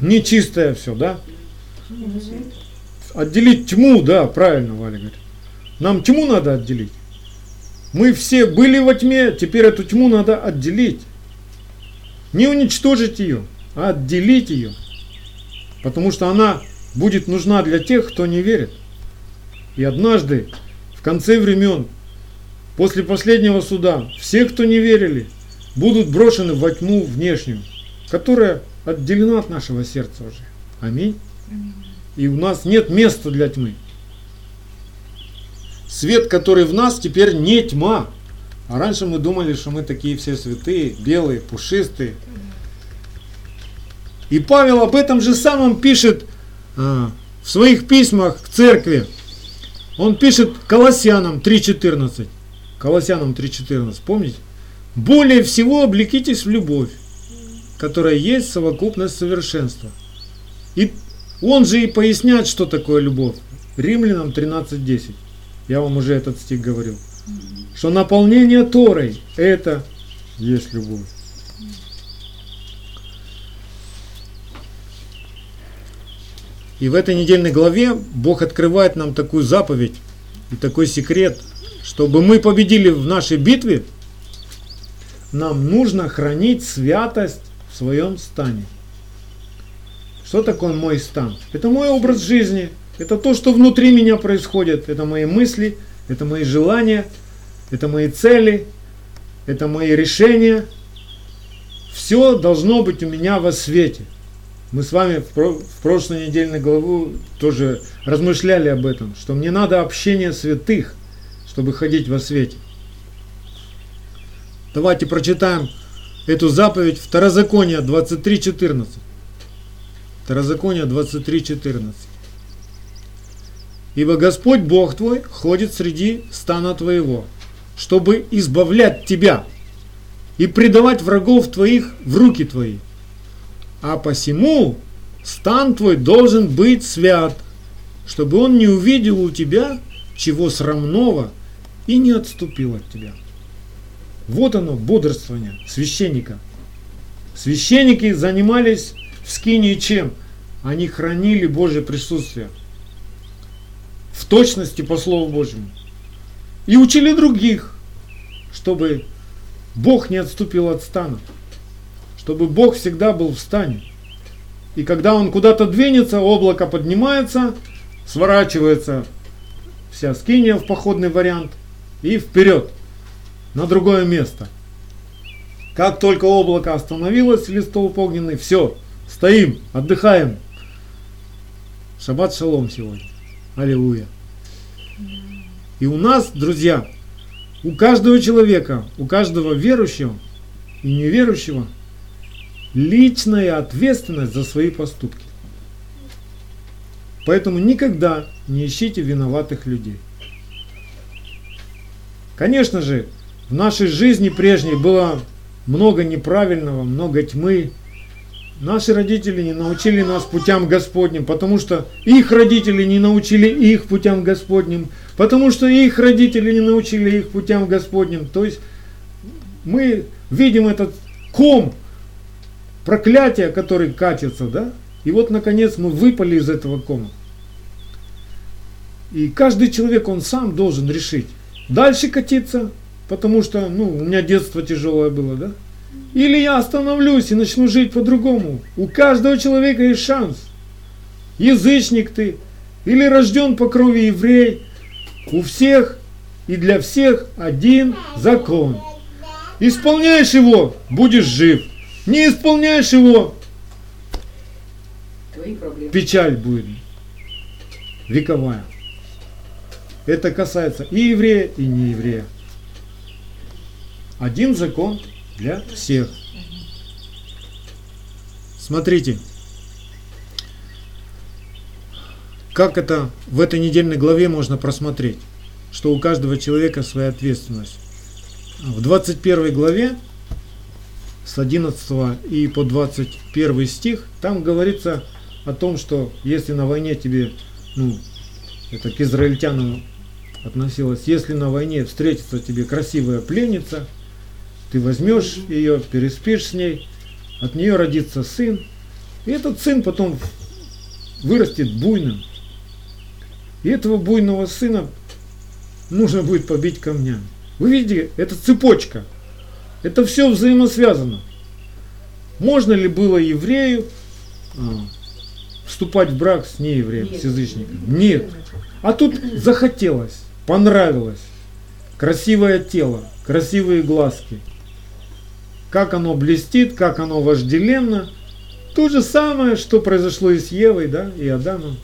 Нечистое все, да? Отделить тьму, да, правильно Валя говорит. Нам тьму надо отделить. Мы все были во тьме, теперь эту тьму надо отделить. Не уничтожить ее, а отделить ее. Потому что она будет нужна для тех, кто не верит. И однажды, в конце времен, после последнего суда, все, кто не верили, будут брошены во тьму внешнюю, которая отделена от нашего сердца уже. Аминь. И у нас нет места для тьмы. Свет, который в нас, теперь не тьма. А раньше мы думали, что мы такие все святые, белые, пушистые. И Павел об этом же самом пишет а, в своих письмах к церкви. Он пишет Колоссянам 3.14. Колоссянам 3.14, помните? Более всего облекитесь в любовь, которая есть совокупность совершенства. И он же и поясняет, что такое любовь. Римлянам 13.10. Я вам уже этот стих говорил. Что наполнение Торой – это есть любовь. И в этой недельной главе Бог открывает нам такую заповедь и такой секрет, чтобы мы победили в нашей битве, нам нужно хранить святость в своем стане. Что такое мой стан? Это мой образ жизни, это то, что внутри меня происходит, это мои мысли, это мои желания, это мои цели, это мои решения. Все должно быть у меня во свете. Мы с вами в, про, в прошлой недельной главу тоже размышляли об этом, что мне надо общение святых, чтобы ходить во свете. Давайте прочитаем эту заповедь Второзаконие 23.14. Второзаконие 23.14. Ибо Господь Бог твой ходит среди стана твоего, чтобы избавлять тебя и предавать врагов твоих в руки твои. А посему стан твой должен быть свят, чтобы он не увидел у тебя чего срамного и не отступил от тебя. Вот оно, бодрствование священника. Священники занимались в скине чем? Они хранили Божье присутствие. В точности по Слову Божьему. И учили других, чтобы Бог не отступил от стана чтобы Бог всегда был в стане. И когда он куда-то двинется, облако поднимается, сворачивается вся скиния в походный вариант и вперед, на другое место. Как только облако остановилось, листов огненный, все, стоим, отдыхаем. Шаббат шалом сегодня. Аллилуйя. И у нас, друзья, у каждого человека, у каждого верующего и неверующего – личная ответственность за свои поступки. Поэтому никогда не ищите виноватых людей. Конечно же, в нашей жизни прежней было много неправильного, много тьмы. Наши родители не научили нас путям Господним, потому что их родители не научили их путям Господним, потому что их родители не научили их путям Господним. То есть мы видим этот ком проклятие, который катится, да? И вот, наконец, мы выпали из этого кома. И каждый человек, он сам должен решить, дальше катиться, потому что, ну, у меня детство тяжелое было, да? Или я остановлюсь и начну жить по-другому. У каждого человека есть шанс. Язычник ты, или рожден по крови еврей. У всех и для всех один закон. Исполняешь его, будешь жив. Не исполняешь его, печаль будет вековая. Это касается и еврея, и нееврея. Один закон для всех. Смотрите, как это в этой недельной главе можно просмотреть, что у каждого человека своя ответственность. В 21 главе с 11 и по 21 стих, там говорится о том, что если на войне тебе, ну, это к израильтянам относилось, если на войне встретится тебе красивая пленница, ты возьмешь ее, переспишь с ней, от нее родится сын, и этот сын потом вырастет буйным. И этого буйного сына нужно будет побить камнями. Вы видите, это цепочка. Это все взаимосвязано. Можно ли было еврею а, вступать в брак с неевреем, с язычником? Нет. А тут захотелось, понравилось. Красивое тело, красивые глазки. Как оно блестит, как оно вожделенно. То же самое, что произошло и с Евой, да, и Адамом.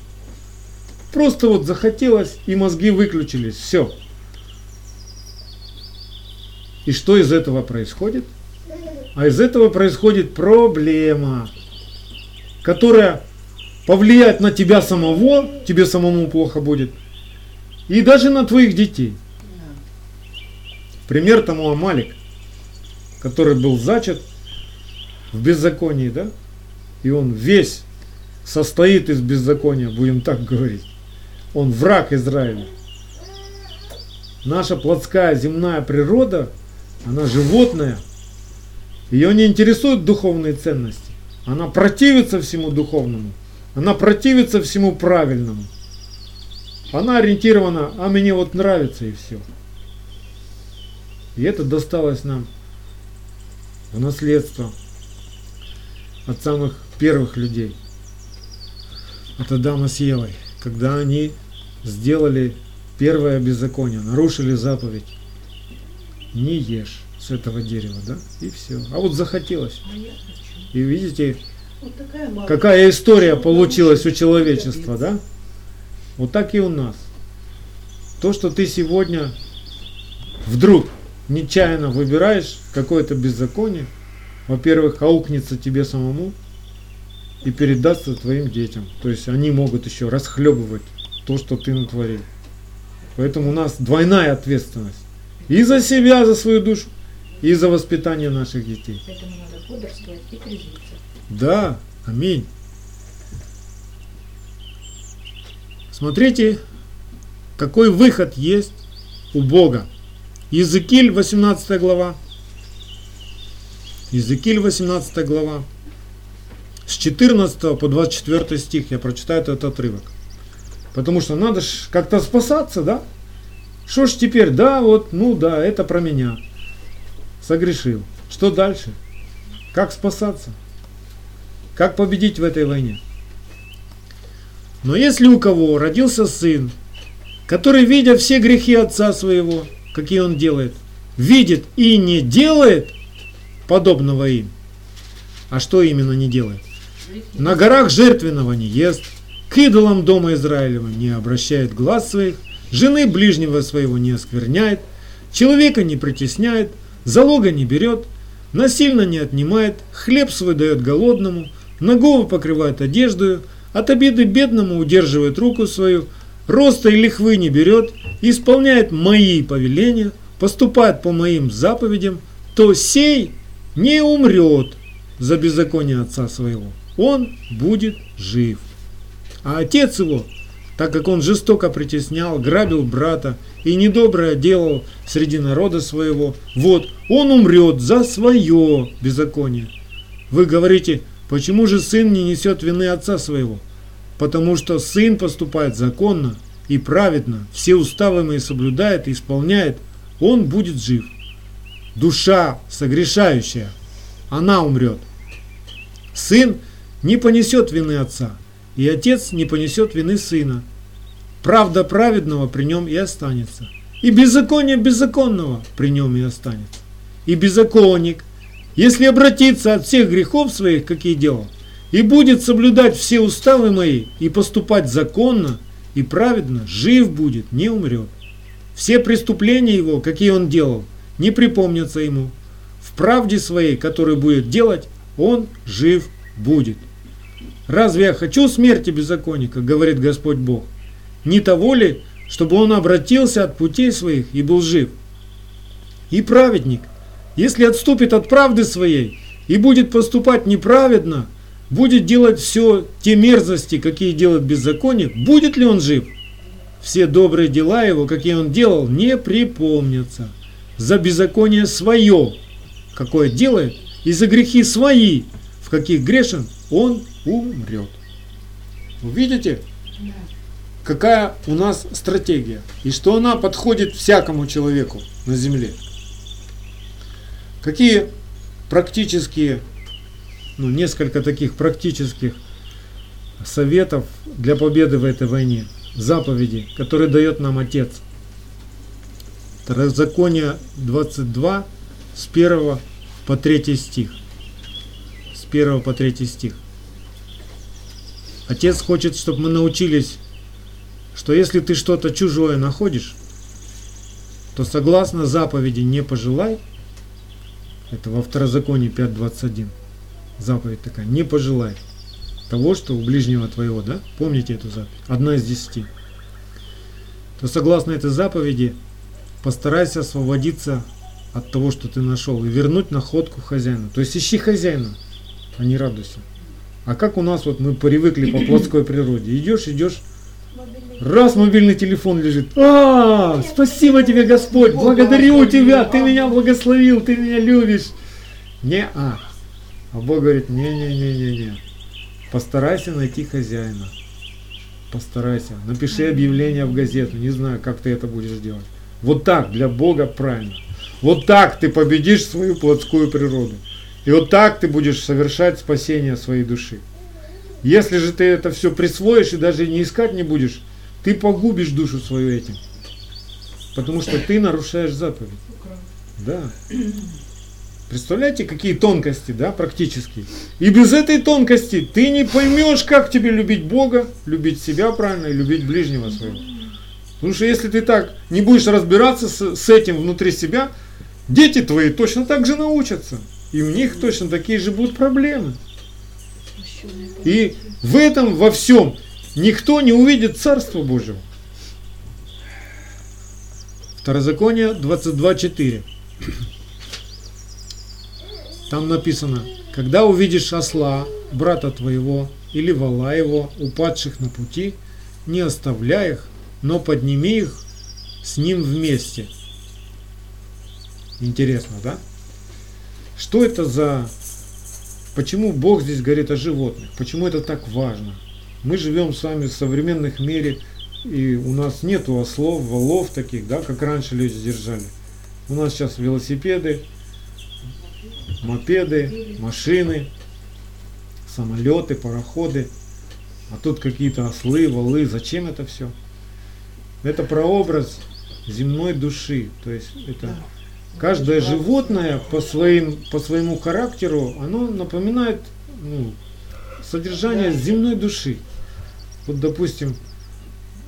Просто вот захотелось, и мозги выключились. Все. И что из этого происходит? А из этого происходит проблема, которая повлияет на тебя самого, тебе самому плохо будет, и даже на твоих детей. Пример тому Амалик, который был зачат в беззаконии, да? И он весь состоит из беззакония, будем так говорить. Он враг Израиля. Наша плотская земная природа – она животная, Ее не интересуют духовные ценности. Она противится всему духовному. Она противится всему правильному. Она ориентирована, а мне вот нравится и все. И это досталось нам в наследство от самых первых людей, от Адама с Евой, когда они сделали первое беззаконие, нарушили заповедь. Не ешь с этого дерева, да? И все. А вот захотелось. И видите, вот какая история получилась у человечества, да? Вот так и у нас. То, что ты сегодня вдруг нечаянно выбираешь какое-то беззаконие, во-первых, аукнется тебе самому и передастся твоим детям. То есть они могут еще расхлебывать то, что ты натворил. Поэтому у нас двойная ответственность. И за себя, за свою душу, и за воспитание наших детей. Поэтому надо бодрствовать и трезвиться. Да, аминь. Смотрите, какой выход есть у Бога. Иезекииль 18 глава. Иезекииль 18 глава. С 14 по 24 стих я прочитаю этот отрывок. Потому что надо как-то спасаться, да? Что ж теперь? Да, вот, ну да, это про меня. Согрешил. Что дальше? Как спасаться? Как победить в этой войне? Но если у кого родился сын, который, видя все грехи отца своего, какие он делает, видит и не делает подобного им, а что именно не делает? На горах жертвенного не ест, к идолам дома Израилева не обращает глаз своих, жены ближнего своего не оскверняет, человека не притесняет, залога не берет, насильно не отнимает, хлеб свой дает голодному, ногого покрывает одеждою, от обиды бедному удерживает руку свою, роста и лихвы не берет, исполняет мои повеления, поступает по моим заповедям, то сей не умрет за беззаконие отца своего. Он будет жив. А отец его, так как он жестоко притеснял, грабил брата и недоброе делал среди народа своего, вот, он умрет за свое беззаконие. Вы говорите, почему же сын не несет вины отца своего? потому что сын поступает законно и праведно, все уставы мои соблюдает и исполняет, он будет жив. Душа согрешающая, она умрет. Сын не понесет вины отца, и отец не понесет вины сына. Правда праведного при нем и останется, и беззаконие беззаконного при нем и останется. И беззаконник, если обратиться от всех грехов своих, какие делал, и будет соблюдать все уставы мои и поступать законно и праведно, жив будет, не умрет. Все преступления его, какие он делал, не припомнятся ему. В правде своей, которую будет делать, он жив будет. Разве я хочу смерти беззаконника, говорит Господь Бог? Не того ли, чтобы он обратился от путей своих и был жив? И праведник, если отступит от правды своей и будет поступать неправедно, будет делать все те мерзости, какие делает беззаконник, будет ли он жив? Все добрые дела его, какие он делал, не припомнятся. За беззаконие свое, какое делает, и за грехи свои, в каких грешен, он умрет. Вы видите, какая у нас стратегия, и что она подходит всякому человеку на земле. Какие практические ну, несколько таких практических советов для победы в этой войне, заповеди, которые дает нам Отец. Второзаконие 22 с 1 по 3 стих. С 1 по 3 стих. Отец хочет, чтобы мы научились, что если ты что-то чужое находишь, то согласно заповеди не пожелай, это во второзаконии 5.21, заповедь такая, не пожелай того, что у ближнего твоего, да? Помните эту заповедь? Одна из десяти. То согласно этой заповеди, постарайся освободиться от того, что ты нашел, и вернуть находку хозяину. То есть ищи хозяина, а не радуйся. А как у нас вот мы привыкли по плотской природе. Идешь, идешь, раз мобильный телефон лежит. А, спасибо тебе, Господь, благодарю тебя, ты меня благословил, ты меня любишь. Не а. А Бог говорит, не-не-не-не-не. Постарайся найти хозяина. Постарайся. Напиши объявление в газету. Не знаю, как ты это будешь делать. Вот так для Бога правильно. Вот так ты победишь свою плотскую природу. И вот так ты будешь совершать спасение своей души. Если же ты это все присвоишь и даже не искать не будешь, ты погубишь душу свою этим. Потому что ты нарушаешь заповедь. Да. Представляете, какие тонкости, да, практически. И без этой тонкости ты не поймешь, как тебе любить Бога, любить себя правильно и любить ближнего своего. Потому что если ты так не будешь разбираться с, с этим внутри себя, дети твои точно так же научатся. И у них точно такие же будут проблемы. И в этом, во всем, никто не увидит Царство Божьего. Второзаконие 22.4. Там написано, когда увидишь осла, брата твоего, или вала его, упадших на пути, не оставляй их, но подними их с ним вместе. Интересно, да? Что это за... Почему Бог здесь говорит о животных? Почему это так важно? Мы живем с вами в современных мире, и у нас нету ослов, валов таких, да, как раньше люди держали. У нас сейчас велосипеды, мопеды, машины, самолеты, пароходы. А тут какие-то ослы, валы. Зачем это все? Это прообраз земной души. То есть это каждое животное по, своим, по своему характеру, оно напоминает ну, содержание земной души. Вот, допустим,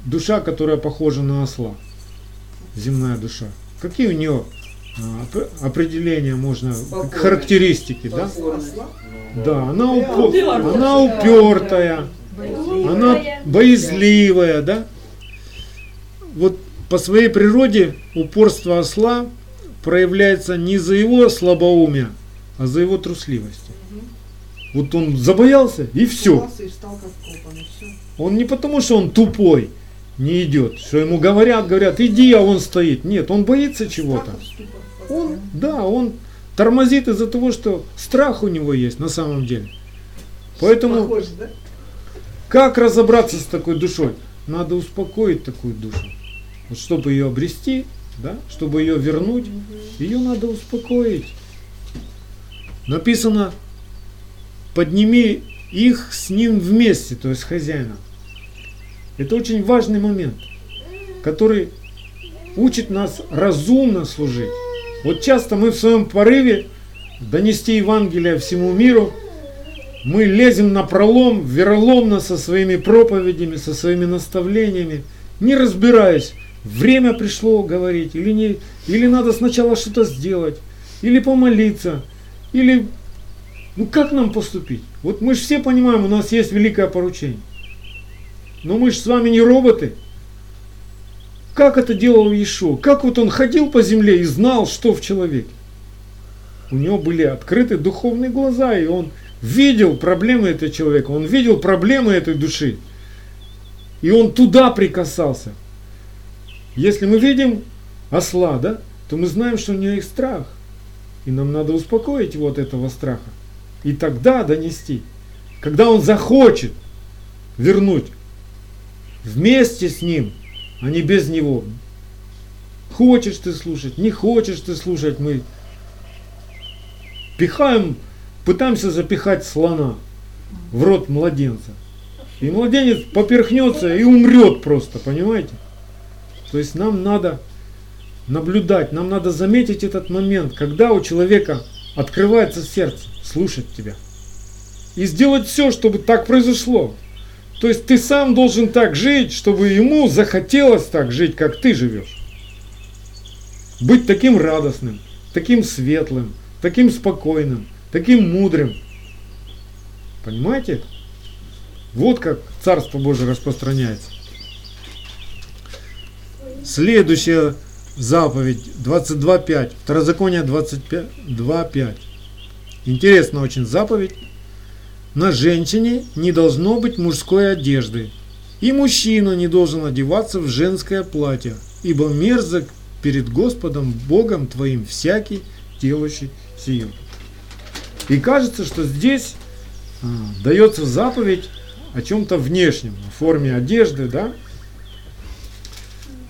душа, которая похожа на осла, земная душа. Какие у нее а, определения можно, характеристики, да? Да, она, упо, она упертая, она боязливая, да? Вот по своей природе упорство осла проявляется не за его слабоумие, а за его трусливость. Вот он забоялся и все. Он не потому, что он тупой, не идет, что ему говорят, говорят, иди, а он стоит. Нет, он боится чего-то. Он, да, он тормозит из-за того, что страх у него есть на самом деле. Поэтому, Похоже, да? как разобраться с такой душой? Надо успокоить такую душу. Вот чтобы ее обрести, да, чтобы ее вернуть, ее надо успокоить. Написано, подними их с ним вместе, то есть хозяина. Это очень важный момент, который учит нас разумно служить. Вот часто мы в своем порыве донести Евангелие всему миру, мы лезем на пролом, вероломно со своими проповедями, со своими наставлениями, не разбираясь, время пришло говорить, или, не, или надо сначала что-то сделать, или помолиться, или ну как нам поступить? Вот мы же все понимаем, у нас есть великое поручение. Но мы же с вами не роботы. Как это делал Ишо? Как вот он ходил по земле и знал, что в человеке? У него были открыты духовные глаза, и он видел проблемы этого человека, он видел проблемы этой души. И он туда прикасался. Если мы видим осла, да, то мы знаем, что у него есть страх. И нам надо успокоить его от этого страха. И тогда донести. Когда он захочет вернуть вместе с ним, а не без него. Хочешь ты слушать, не хочешь ты слушать, мы пихаем, пытаемся запихать слона в рот младенца. И младенец поперхнется и умрет просто, понимаете? То есть нам надо наблюдать, нам надо заметить этот момент, когда у человека открывается сердце, слушать тебя. И сделать все, чтобы так произошло. То есть ты сам должен так жить, чтобы ему захотелось так жить, как ты живешь. Быть таким радостным, таким светлым, таким спокойным, таким мудрым. Понимаете? Вот как Царство Божие распространяется. Следующая заповедь 22.5. Второзаконие 22.5. Интересно очень заповедь. На женщине не должно быть мужской одежды, и мужчина не должен одеваться в женское платье, ибо мерзок перед Господом Богом твоим всякий делающий сию. И кажется, что здесь а, дается заповедь о чем-то внешнем, в форме одежды, да,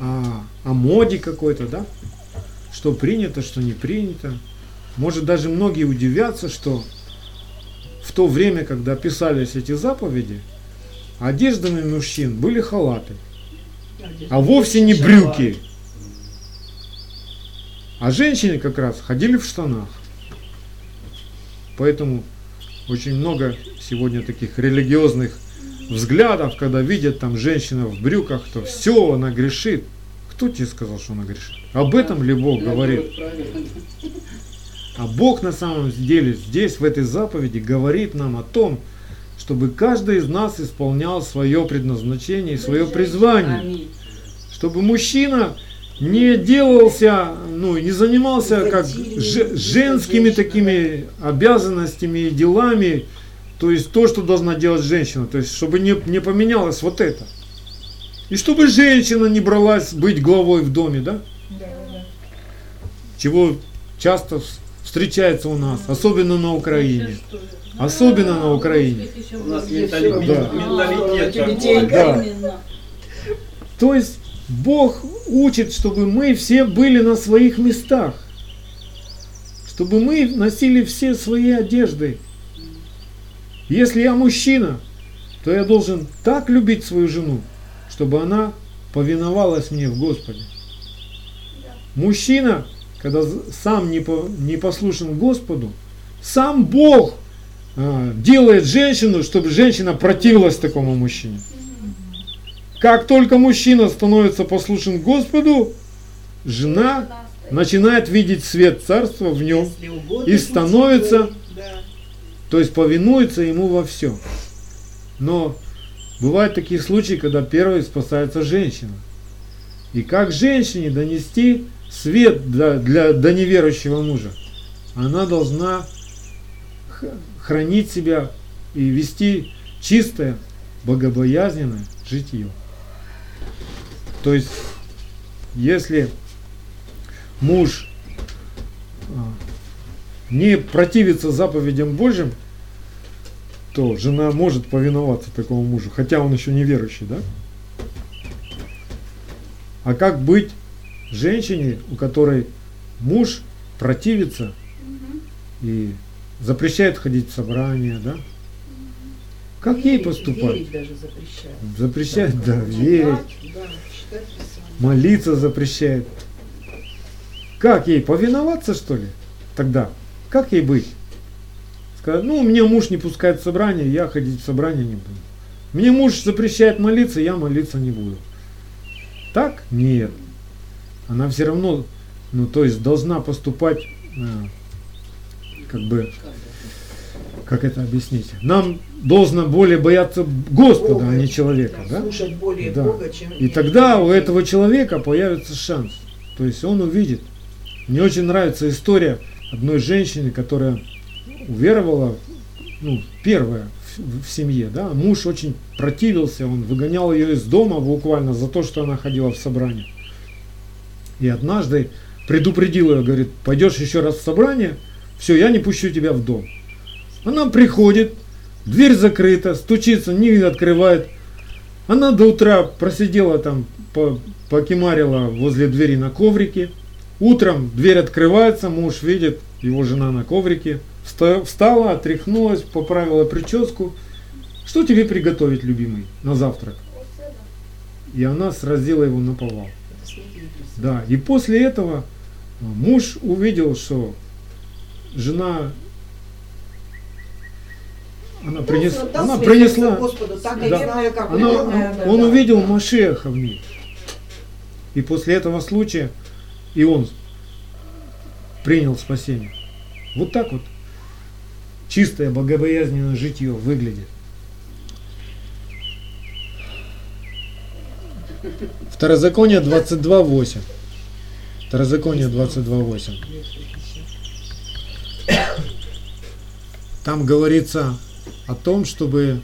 о, о моде какой-то, да, что принято, что не принято. Может даже многие удивятся, что в то время, когда писались эти заповеди, одеждами мужчин были халаты, а вовсе не брюки. А женщины как раз ходили в штанах. Поэтому очень много сегодня таких религиозных взглядов, когда видят там женщина в брюках, то все, она грешит. Кто тебе сказал, что она грешит? Об этом ли Бог говорит? А Бог на самом деле здесь, в этой заповеди, говорит нам о том, чтобы каждый из нас исполнял свое предназначение и свое призвание. Чтобы мужчина не делался, ну, не занимался как женскими такими обязанностями и делами, то есть то, что должна делать женщина, то есть чтобы не, не поменялось вот это. И чтобы женщина не бралась быть главой в доме, да? Да, да. Чего часто встречается у нас, особенно на Украине. Особенно на Украине. У нас менталитет, да. да. То есть Бог учит, чтобы мы все были на своих местах. Чтобы мы носили все свои одежды. Если я мужчина, то я должен так любить свою жену, чтобы она повиновалась мне в Господе. Мужчина, когда сам не, по, не послушен Господу, сам Бог а, делает женщину, чтобы женщина противилась такому мужчине. Как только мужчина становится послушен Господу, жена начинает видеть свет царства в нем и становится, то есть повинуется ему во всем. Но Бывают такие случаи, когда первой спасается женщина. И как женщине донести свет для, для, до неверующего мужа? Она должна хранить себя и вести чистое, богобоязненное житие. То есть, если муж а, не противится заповедям Божьим, то жена может повиноваться такому мужу, хотя он еще не верующий, да? А как быть женщине, у которой муж противится и запрещает ходить в собрания, да? Как верить, ей поступать? Верить даже запрещает. Запрещает, да, да верить. Да, молиться запрещает. Как ей повиноваться, что ли? Тогда, как ей быть? Сказать, ну, мне муж не пускает в собрание, я ходить в собрание не буду. Мне муж запрещает молиться, я молиться не буду. Так? Нет. Она все равно, ну, то есть должна поступать, э, как бы, как это объяснить? Нам должно более бояться Господа, Бога, а не человека. Да? Слушать более да. Бога, чем... И тогда у этого человека появится шанс. То есть он увидит. Мне очень нравится история одной женщины, которая уверовала, ну, первая в, в семье, да, муж очень противился, он выгонял ее из дома буквально за то, что она ходила в собрание. И однажды предупредил ее, говорит, пойдешь еще раз в собрание, все, я не пущу тебя в дом. Она приходит, дверь закрыта, стучится, не открывает. Она до утра просидела там, покемарила возле двери на коврике. Утром дверь открывается, муж видит, его жена на коврике. Встала, отряхнулась, поправила прическу. Что тебе приготовить, любимый, на завтрак? И она сразила его на повал. Да, и после этого муж увидел, что жена она, принес, она принесла, Господу, так да, знаю, как она, он, да, он да, увидел да. Машеха в ней. И после этого случая и он принял спасение. Вот так вот чистое богобоязненное житье выглядит. Второзаконие 22.8. Второзаконие 22.8. Там говорится о том, чтобы...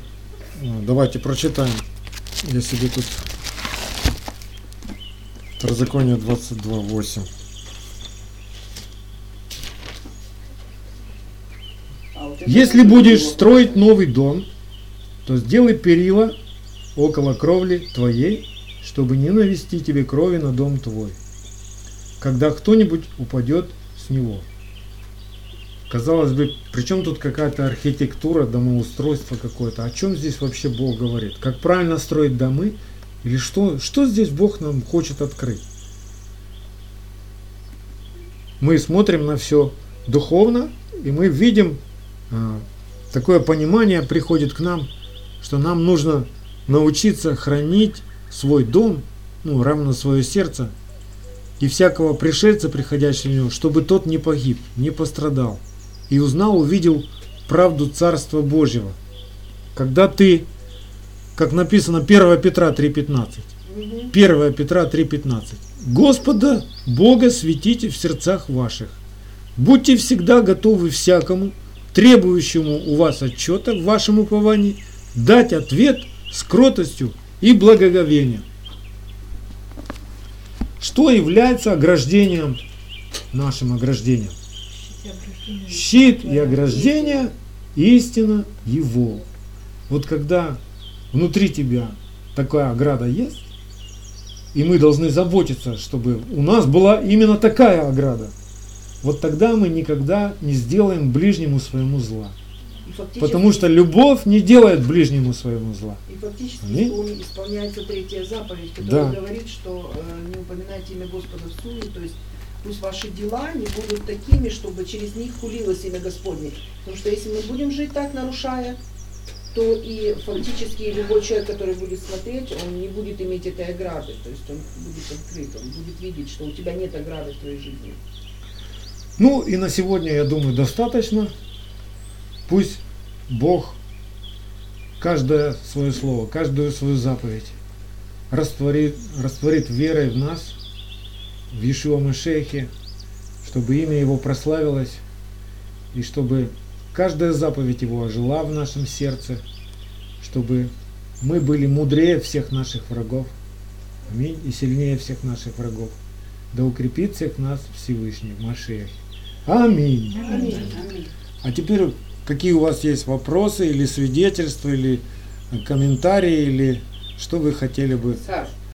Ну, давайте прочитаем. Я себе тут... Второзаконие 22.8. Если будешь строить новый дом, то сделай перила около кровли твоей, чтобы не навести тебе крови на дом твой, когда кто-нибудь упадет с него. Казалось бы, при чем тут какая-то архитектура, домоустройство какое-то? О чем здесь вообще Бог говорит? Как правильно строить домы? Или что, что здесь Бог нам хочет открыть? Мы смотрим на все духовно, и мы видим, а, такое понимание приходит к нам, что нам нужно научиться хранить свой дом, ну, равно свое сердце, и всякого пришельца, приходящего в него, чтобы тот не погиб, не пострадал и узнал, увидел правду Царства Божьего. Когда ты, как написано 1 Петра 3.15, 1 Петра 3.15, Господа Бога светите в сердцах ваших, будьте всегда готовы всякому, требующему у вас отчета в вашем уповании, дать ответ с кротостью и благоговением. Что является ограждением, нашим ограждением? щит и ограждение, истина его. Вот когда внутри тебя такая ограда есть, и мы должны заботиться, чтобы у нас была именно такая ограда, вот тогда мы никогда не сделаем ближнему своему зла. Потому что любовь не делает ближнему своему зла. И фактически Аминь. исполняется третья заповедь, которая да. говорит, что э, не упоминайте имя Господа в суе, то есть пусть ваши дела не будут такими, чтобы через них хулилось имя Господне. Потому что если мы будем жить так, нарушая, то и фактически любой человек, который будет смотреть, он не будет иметь этой ограды. То есть он будет открыт, он будет видеть, что у тебя нет ограды в твоей жизни. Ну и на сегодня, я думаю, достаточно. Пусть Бог каждое свое слово, каждую свою заповедь растворит, растворит верой в нас – в Ишуа Машехе, чтобы имя Его прославилось, и чтобы каждая заповедь Его ожила в нашем сердце, чтобы мы были мудрее всех наших врагов, аминь, и сильнее всех наших врагов. Да укрепит всех нас Всевышний Машех. Аминь. Аминь. А теперь какие у вас есть вопросы или свидетельства, или комментарии, или что вы хотели бы? Саш,